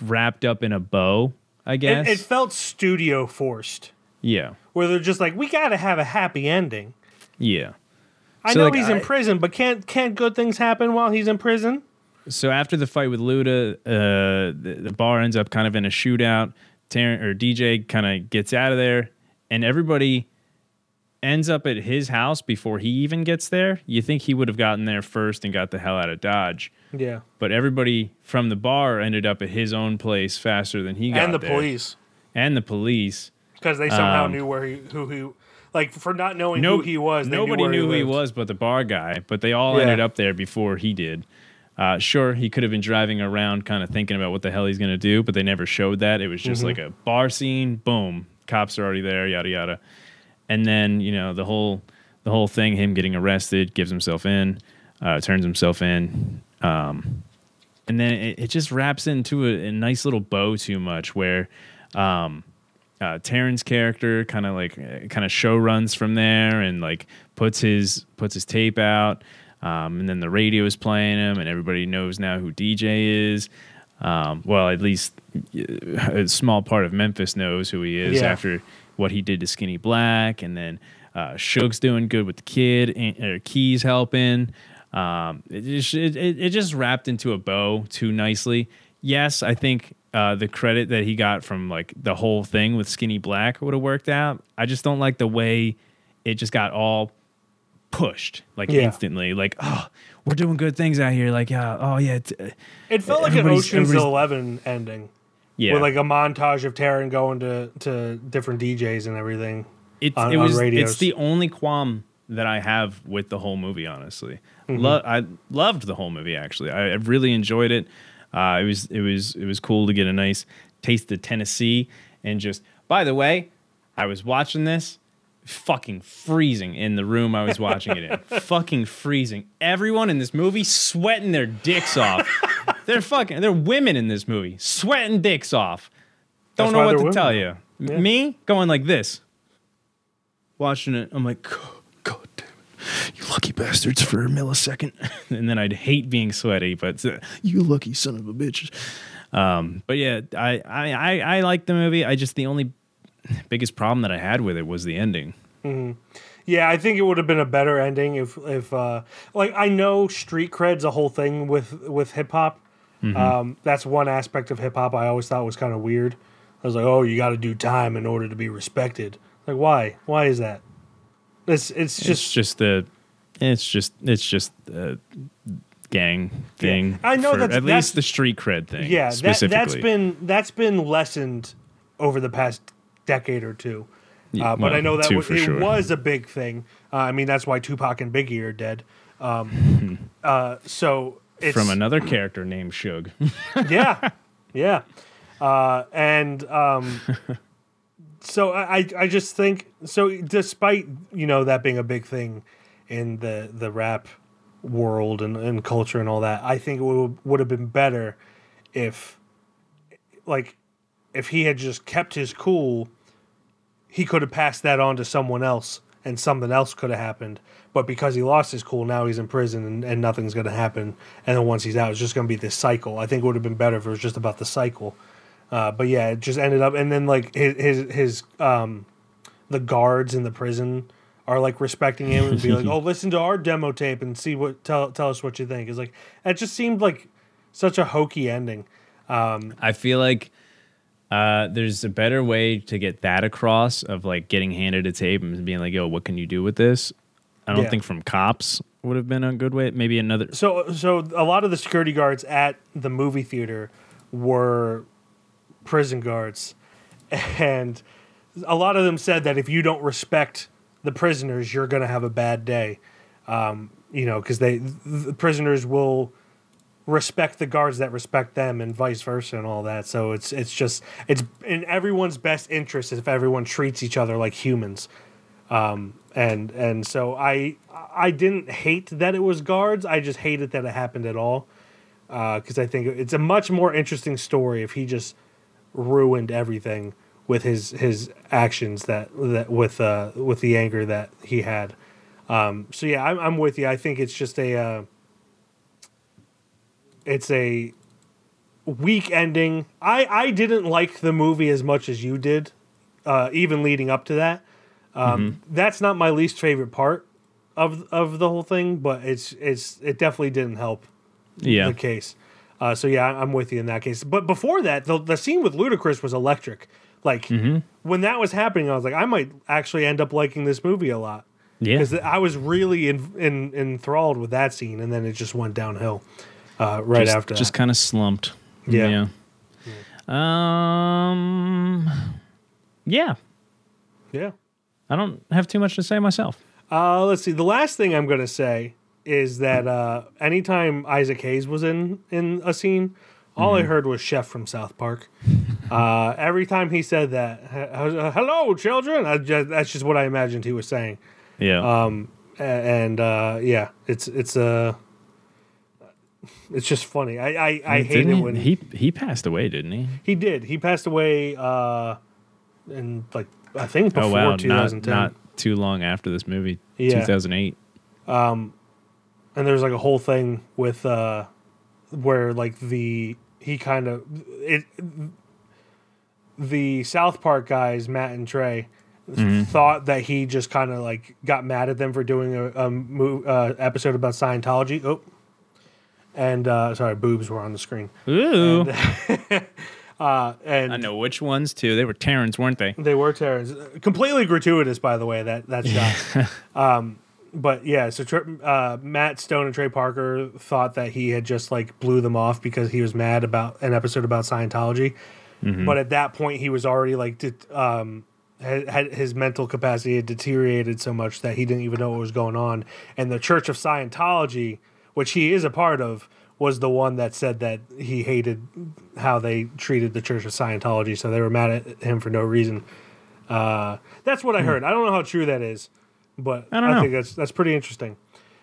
wrapped up in a bow. I guess. It, it felt studio forced, yeah. where they're just like, we got to have a happy ending. Yeah. I So, know like, he's in prison, but can't can't good things happen while he's in prison? so after the fight with Luda, uh, the, the bar ends up kind of in a shootout. Taryn or DJ kind of gets out of there, and everybody ends up at his house before he even gets there. You think he would have gotten there first and got the hell out of Dodge, Yeah. but everybody from the bar ended up at his own place faster than he got there. And the there. police, and the police. because they somehow Um, knew where he who he like for not knowing No, who he was. They nobody knew, where knew who he was but the bar guy. But they all Yeah. ended up there before he did. Uh, sure, he could have been driving around, kind of thinking about what the hell he's going to do, but they never showed that. It was just like a bar scene. Boom, cops are already there. Yada yada. And then you know the whole the whole thing, him getting arrested, gives himself in, uh, turns himself in, um, and then it, it just wraps into a, a nice little bow too much where. Um, uh, Taryn's character kind of like kind of show runs from there and like puts his puts his tape out, um, and then the radio is playing him, and everybody knows now who DJ is. Um, well, at least uh, a small part of Memphis knows who he is Yeah. after what he did to Skinny Black, and then uh, Shug's doing good with the kid, and, Keys helping. Um, it, just, it it just wrapped into a bow too nicely. Yes, I think uh, the credit that he got from like the whole thing with Skinny Black would have worked out. I just don't like the way it just got all pushed like Yeah. instantly. Like, oh, we're doing good things out here. Like, yeah, oh yeah, uh, It felt like an Everybody's- Ocean's everybody's- Eleven ending. yeah. With like a montage of Taryn going to, to different DJs and everything. it's on- it was radios. it's the only qualm that I have with the whole movie. Honestly, Mm-hmm. Lo- I loved the whole movie. Actually, I, I really enjoyed it. Uh, it was it was it was cool to get a nice taste of Tennessee and just. By the way, I was watching this. Fucking freezing in the room I was watching it in. *laughs* fucking freezing. Everyone in this movie sweating their dicks off. they're fucking. They're women in this movie sweating dicks off. Don't That's know what to they're tell you. M- Me going like this watching it, I'm like, God, God damn it. You lucky bastards for a millisecond. *laughs* and then I'd hate being sweaty, but uh, you lucky son of a bitch. Um, but yeah, I, I, I, I like the movie. I just, the only biggest problem that I had with it was the ending. Yeah, I think it would have been a better ending if if uh like I know street cred's a whole thing with with hip hop. Mm-hmm. Um that's one aspect of hip hop I always thought was kind of weird. I was like, "Oh, you got to do time in order to be respected." Like why? Why is that? It's it's It's just just the, it's just, it's just a gang thing. I know for that's- at least the street cred thing. yeah, that, that's been that's been lessened over the past decade or two. Uh, but well, I know that was, it sure. was a big thing. Uh, I mean, that's why Tupac and Biggie are dead. Um, *laughs* uh, so it's from another character named Suge. *laughs* yeah, yeah, uh, and um, *laughs* so I I- I just think so. Despite you know that being a big thing in the the rap world and, and culture and all that, I think it would would have been better if like if he had just kept his cool, he could have passed that on to someone else and something else could have happened. But because he lost his cool, now he's in prison and, and nothing's going to happen. And then once he's out, it's just going to be this cycle. I think it would have been better if it was just about the cycle. Uh, but yeah, it just ended up, and then like his his, his um, the guards in the prison are like respecting him and be like, *laughs* "Oh, listen to our demo tape and see what tell tell us what you think." It's like it just seemed like such a hokey ending. Um, I feel like uh, there's a better way to get that across of like getting handed a tape and being like, "Yo, what can you do with this?" I don't Yeah. think from cops would have been a good way. Maybe another. So so a lot of the security guards at the movie theater were prison guards, and a lot of them said that if you don't respect the prisoners, you're going to have a bad day. Um, you know, because they the prisoners will respect the guards that respect them, and vice versa, and all that. So it's it's just it's in everyone's best interest if everyone treats each other like humans Um, and and so I I didn't hate that it was guards. I just hated that it happened at all because I think it's a much more interesting story if he just ruined everything with his his actions that that with uh with the anger that he had. Um, so yeah, I'm I'm with you. I think it's just a uh, it's a weak ending. I I didn't like the movie as much as you did, uh, even leading up to that. Um, That's not my least favorite part of of the whole thing, but it's it's it definitely didn't help Yeah, the case. Uh, so yeah, I'm with you in that case. But before that, the the scene with Ludacris was electric. Like when that was happening, I was like, I might actually end up liking this movie a lot yeah. because I was really in, in, enthralled with that scene, and then it just went downhill uh, right just, after. just kind of slumped. Yeah. Yeah. Um. Yeah. yeah. I don't have too much to say myself. Uh, let's see. The last thing I'm going to say is that uh, anytime Isaac Hayes was in in a scene, all I heard was Chef from South Park. Uh, every time he said that, "Hello, children," I just, that's just what I imagined he was saying. Yeah. Um. and uh, yeah, it's it's uh, it's just funny. I I, I hate it he, when he he passed away, didn't he? he did. He passed away uh, in like I think before oh wow, 2010. not too long after this movie, Yeah. 2008. and there's like a whole thing with uh where like the he kind of it the South Park guys Matt and Trey thought that he just kind of like got mad at them for doing a, a mo- uh, episode about Scientology. Oh, and uh, sorry, boobs were on the screen. Ooh, *laughs* Uh, and I know which ones too. They were Taryn's, weren't they? They were Taryn's. Completely gratuitous, by the way, that, that shot. *laughs* um, but yeah, so uh, Matt Stone and Trey Parker thought that he had just like blew them off because he was mad about an episode about Scientology. But at that point, he was already like, det- um, had, had his mental capacity had deteriorated so much that he didn't even know what was going on. And the Church of Scientology, which he is a part of, was the one that said that he hated how they treated the Church of Scientology. So they were mad at him for no reason. Uh, that's what I heard. I don't know how true that is, but I, Hmm. know. think that's that's pretty interesting.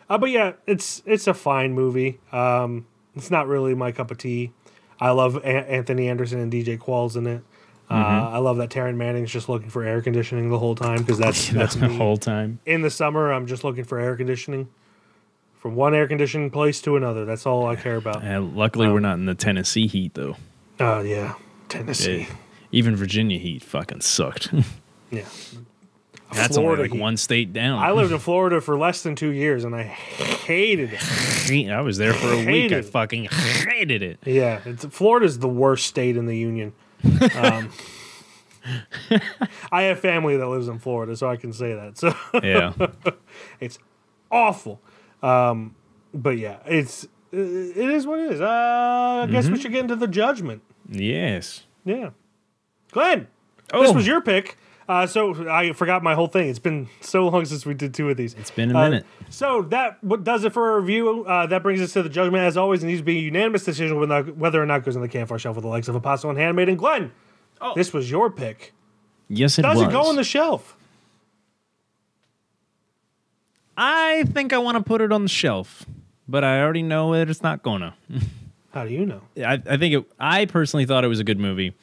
Uh, but yeah, it's it's a fine movie. Um, it's not really my cup of tea. I love a- Anthony Anderson and DJ Qualls in it. Uh, Mm-hmm. I love that Taryn Manning's just looking for air conditioning the whole time because that's *laughs* that's the whole time. In the summer, I'm just looking for air conditioning from one air conditioning place to another. That's all I care about. And luckily, Um, we're not in the Tennessee heat though. Oh yeah, Tennessee. Even Virginia heat fucking sucked. *laughs* Yeah, That's Florida only like heat. one state down. I lived in *laughs* Florida for less than two years and I hated it. I was there for a week. I fucking hated it. Yeah, it's, Florida's the worst state in the union. Um, *laughs* I have family that lives in Florida, so I can say that. So Yeah. it's awful. Um, but yeah, it's it is what it is. Uh, I guess Mm-hmm. we should get into the judgment. yes. Yeah, Glen, this Oh. was your pick. Uh, so I forgot my whole thing. It's been so long since we did two of these. It's been a Uh, minute. so that what does it for a review. Uh, that brings us to the judgment. As always, it needs to be a unanimous decision whether, whether or not it goes on the campfire shelf with the likes of Apostle and Handmaid. And Glen, this was your pick. yes, it Does was. it go on the shelf? I think I want to put it on the shelf, but I already know that it's not gonna. *laughs* How do you know? I, I think it, I personally thought it was a good movie,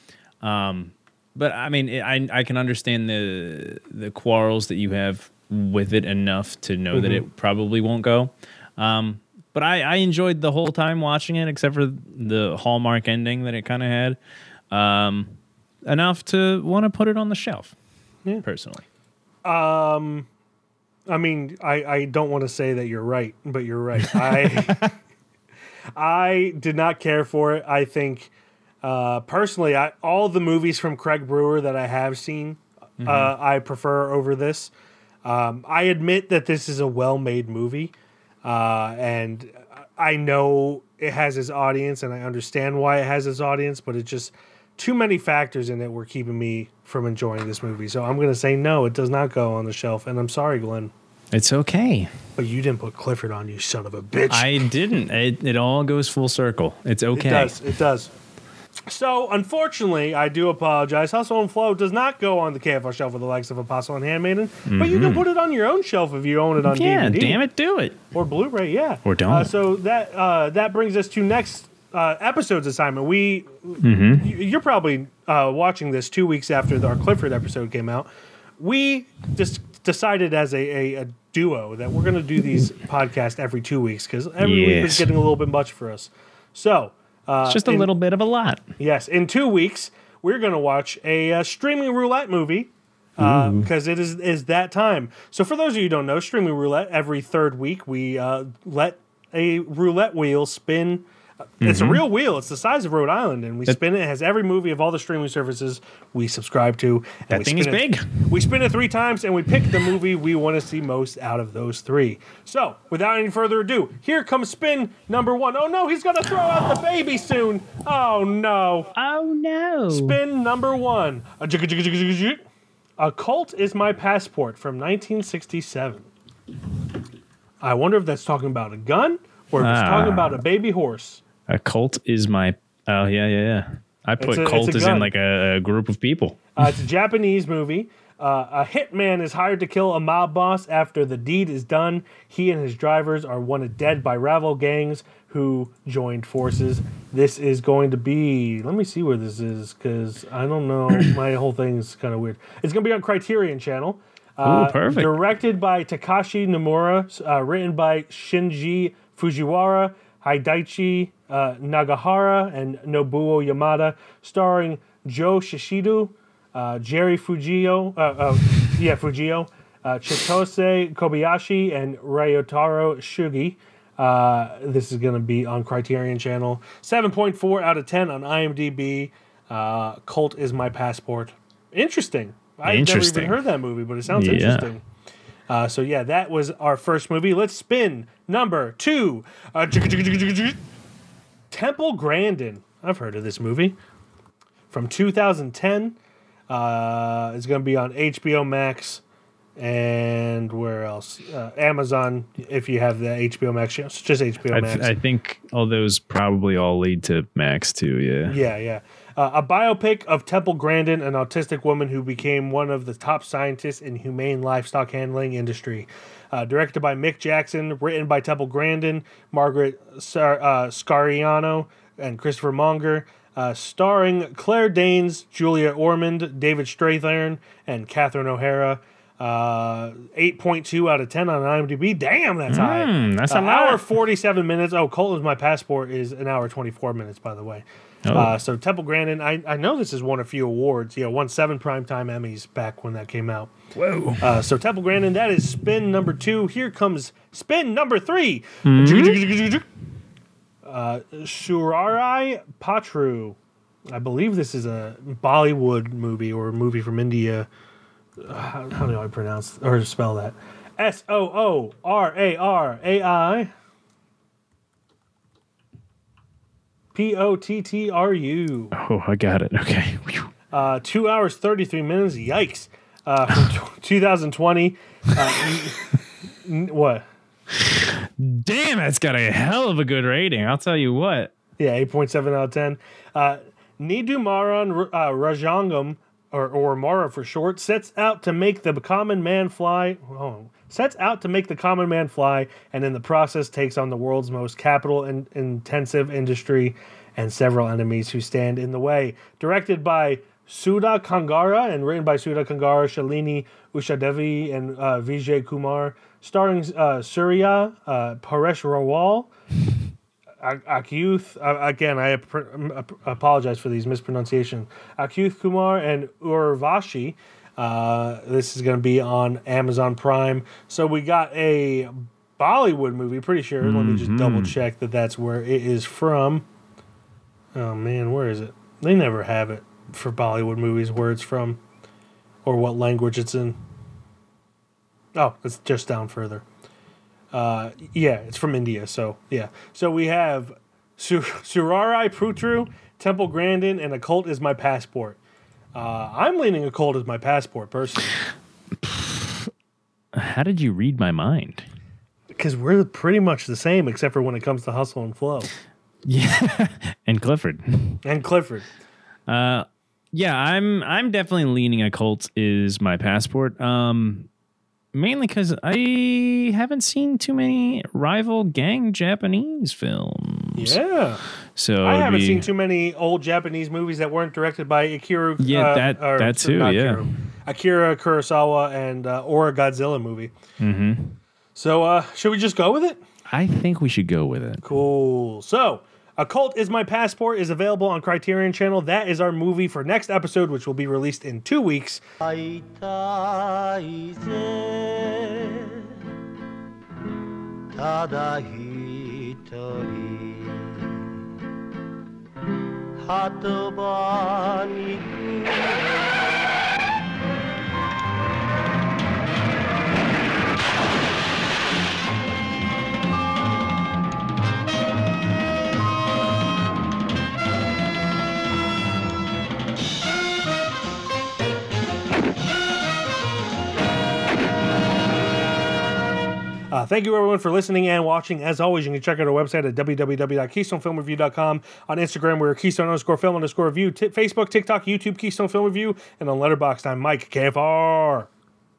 um, but I mean, it, I I can understand the the quarrels that you have with it enough to know that Mm-hmm. it probably won't go. Um, but I, I enjoyed the whole time watching it, except for the hallmark ending that it kind of had, um, enough to want to put it on the shelf. Yeah. Personally, I mean, I, I don't want to say that you're right, but you're right. *laughs* I I did not care for it. I think uh, personally, I, all the movies from Craig Brewer that I have seen, uh, I prefer over this. Um, I admit that this is a well-made movie, uh, and I know it has its audience, and I understand why it has its audience, but it's just too many factors in it were keeping me from enjoying this movie. So I'm going to say no, it does not go on the shelf, and I'm sorry, Glen. it's okay. But you didn't put Clifford on, you son of a bitch. I didn't. It, it all goes full circle. It's okay. It does. It does. So, unfortunately, I do apologize. Hustle and Flow does not go on the KFR shelf with the likes of Apostle and Handmaiden, but you can put it on your own shelf if you own it on Mm-hmm. Yeah, DVD damn it, do it. or Blu-ray. Yeah, Or don't. Uh, so that uh, that brings us to next uh, episode's assignment. We Mm-hmm. you're probably uh, watching this two weeks after the, our Clifford episode came out. We just decided as a, a, a duo that we're going to do these podcasts every two weeks because every week Yes. is getting a little bit much for us. So. Uh, It's just a in- little bit of a lot. Yes, in two weeks we're going to watch a uh, streaming roulette movie because it is is that time. So for those of you who don't know, streaming roulette every third week we uh, let a roulette wheel spin. It's a real wheel. It's the size of Rhode Island, and we spin it. It has every movie of all the streaming services we subscribe to. And That we thing is it- big. We spin it three times, and we pick the movie we want to see most out of those three. So, without any further ado, here comes spin number one. Oh no, he's gonna throw out the baby soon. Oh no. Oh no. Spin number one. A jigga jigga jigga jigga jig. A Colt is my passport from 1967. I wonder if that's talking about a gun or if it's talking Ah. about a baby horse. A cult is my. Oh yeah, yeah, yeah. I put a- cult as gun. in like a, a group of people. Uh, it's a Japanese movie. Uh, a hitman is hired to kill a mob boss. After the deed is done, he and his drivers are wanted dead by rival gangs who joined forces. This is going to be. Let me see where this is because I don't know. *clears throat* My whole thing is kind of weird. It's going to be on Criterion Channel. Uh, perfect. Directed by Takashi Nomura, uh, written by Shinji Fujiwara, Hideichi uh, Nagahara, and Nobuo Yamada, starring Joe Shishido, uh, Jerry Fujio, uh, uh, yeah, Fujio, uh, Chitose Kobayashi, and Ryotaro Sugi. Uh, this is going to be on Criterion Channel. 7.4 out of 10 on IMDb. Uh, Colt is my passport. Interesting. I've never even heard that movie, but it sounds Yeah. interesting. Uh, so yeah, that was our first movie. Let's spin number two. Uh, Temple Grandin. I've heard of this movie from 2010. Uh, it's going to be on HBO Max and where else? Uh, Amazon. If you have the HBO Max, it's just HBO I, Max. th- I think all those probably all lead to Max too. Yeah. Yeah, yeah. Uh, a biopic of Temple Grandin, an autistic woman who became one of the top scientists in humane livestock handling industry. Uh, directed by Mick Jackson, written by Temple Grandin, Margaret Sar- uh, Scariano, and Christopher Monger. Uh, starring Claire Danes, Julia Ormond, David Strathairn, and Catherine O'Hara. Uh, 8.2 out of 10 on IMDb. Damn, that's high. Hmm, that's An hour 47 minutes. Oh, Colt is my passport is an hour 24 minutes, by the way. Oh. Uh, so Temple Grandin, I, I know this has won a few awards. Yeah, won seven primetime Emmys back when that came out. Whoa. Uh, so Temple Grandin, that is spin number two. Here comes spin number 3 Mm-hmm. Uh, Pottru. I believe this is a Bollywood movie or a movie from India. Uh, how, how do I pronounce or spell that? S O O R A R A I P O T T R U. Oh, I got it. Okay. Uh, two hours, 33 minutes. Yikes. Uh, from t- *laughs* 2020. Uh, n- n- what? Damn, that's got a hell of a good rating. I'll tell you what. Yeah, 8.7 out of 10. Uh, Nidu Maran uh, Rajangam, or, or Mara for short, sets out to make the common man fly. Oh, sets out to make the common man fly, and in the process takes on the world's most capital in, intensive industry and several enemies who stand in the way. Directed by Sudha Kongara and written by Sudha Kongara, Shalini Ushadevi, and uh, Vijay Kumar. Starring uh, Surya, uh, Paresh Rawal, Achyuth, uh, again, I ap- ap- apologize for these mispronunciations. Achyuth Kumar and Urvashi. Uh, this is going to be on Amazon Prime. So we got a Bollywood movie, pretty sure. Let me just double check that that's where it is from. Oh man, where is it? They never have it for Bollywood movies where it's from or what language it's in. Oh, it's just down further. Uh, yeah, it's from India. So yeah, so we have Sur- Soorarai Pottru, Temple Grandin, and A Colt is my passport. Uh, I'm leaning Occult as my passport personally *sighs* How did you read my mind? because we're pretty much the same except for when it comes to hustle and flow Yeah. *laughs* and Clifford. and Clifford. Yeah, I'm I'm definitely leaning a cult is my passport. Um mainly cuz I haven't seen too many rival gang Japanese films. Yeah, So I haven't be- seen too many old Japanese movies that weren't directed by Akira. Yeah, uh, that- or- that too, not yeah. Akira, Akira Kurosawa and uh, or a Godzilla movie. Mm-hmm. So uh, should we just go with it? I think we should go with it. Cool. So, A Colt is My Passport is available on Criterion Channel. That is our movie for next episode, which will be released in two weeks. 会い Uh, thank you everyone for listening and watching. As always, you can check out our website at www.keystonefilmreview.com. On Instagram, we're Keystone underscore film underscore review. T- Facebook, TikTok, YouTube, Keystone Film Review. And on Letterboxd, I'm Mike KFR.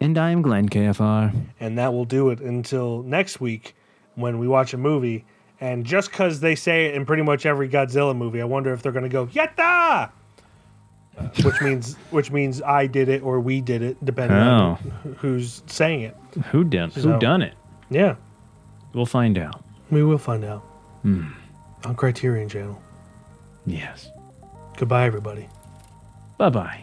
And I am Glen KFR. And that will do it until next week when we watch a movie. And just because they say it in pretty much every Godzilla movie, I wonder if they're going to go Yatta, uh, *laughs* which means which means I did it or we did it, depending on who's saying it. Who done? So- Who done it? Yeah, We'll find out. we will find out hmm. on Criterion Channel. Yes. Goodbye, everybody. Bye bye.